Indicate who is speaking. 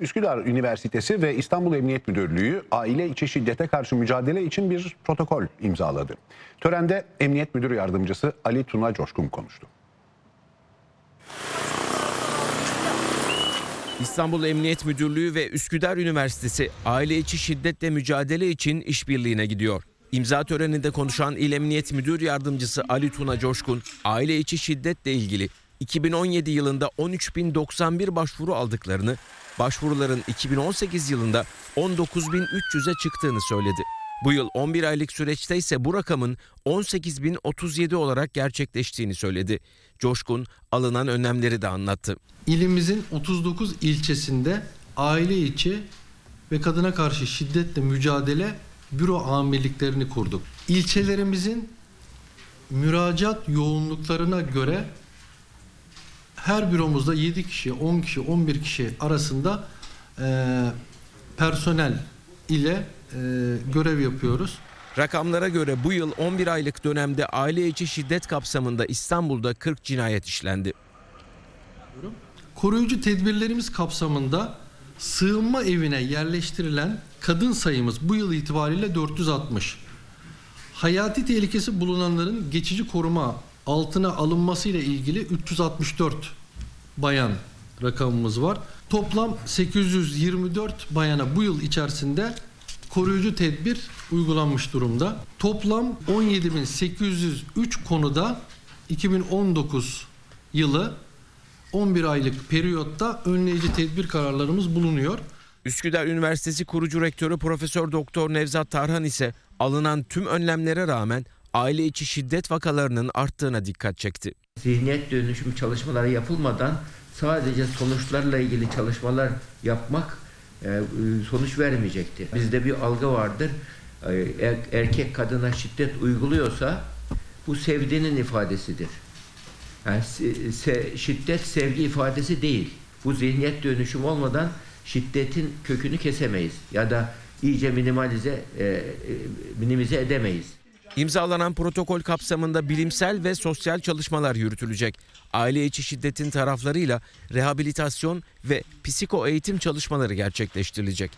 Speaker 1: Üsküdar Üniversitesi ve İstanbul Emniyet Müdürlüğü aile içi şiddete karşı mücadele için bir protokol imzaladı. Törende Emniyet Müdür Yardımcısı Ali Tuna Coşkun konuştu.
Speaker 2: İstanbul Emniyet Müdürlüğü ve Üsküdar Üniversitesi aile içi şiddetle mücadele için işbirliğine gidiyor. İmza töreninde konuşan İl Emniyet Müdür Yardımcısı Ali Tuna Coşkun, aile içi şiddetle ilgili 2017 yılında 13.091 başvuru aldıklarını, başvuruların 2018 yılında 19.300'e çıktığını söyledi. Bu yıl 11 aylık süreçte ise bu rakamın 18.037 olarak gerçekleştiğini söyledi. Coşkun alınan önlemleri de anlattı.
Speaker 3: İlimizin 39 ilçesinde aile içi ve kadına karşı şiddetle mücadele büro amirliklerini kurduk. İlçelerimizin müracaat yoğunluklarına göre her büromuzda 7 kişi, 10 kişi, 11 kişi arasında eee, personel ile eee, görev yapıyoruz.
Speaker 2: Rakamlara göre bu yıl 11 aylık dönemde aile içi şiddet kapsamında İstanbul'da 40 cinayet işlendi.
Speaker 3: Koruyucu tedbirlerimiz kapsamında sığınma evine yerleştirilen kadın sayımız bu yıl itibariyle 460. Hayati tehlikesi bulunanların geçici koruma altına alınması ile ilgili 364 bayan rakamımız var. Toplam 824 bayana bu yıl içerisinde koruyucu tedbir uygulanmış durumda. Toplam 17.803 konuda 2019 yılı 11 aylık periyotta önleyici tedbir kararlarımız bulunuyor.
Speaker 2: Üsküdar Üniversitesi kurucu rektörü Profesör Doktor Nevzat Tarhan ise alınan tüm önlemlere rağmen aile içi şiddet vakalarının arttığına dikkat çekti.
Speaker 4: zihniyet dönüşüm çalışmaları yapılmadan sadece sonuçlarla ilgili çalışmalar yapmak e, sonuç vermeyecektir. Bizde bir algı vardır. E, er- Erkek kadına şiddet uyguluyorsa bu sevdiğinin ifadesidir. Yani şiddet sevgi ifadesi değil. Bu zihniyet dönüşüm olmadan şiddetin kökünü kesemeyiz ya da iyice minimalize e, minimize edemeyiz.
Speaker 2: İmzalanan protokol kapsamında bilimsel ve sosyal çalışmalar yürütülecek. Aile içi şiddetin taraflarıyla rehabilitasyon ve psiko eğitim çalışmaları gerçekleştirilecek.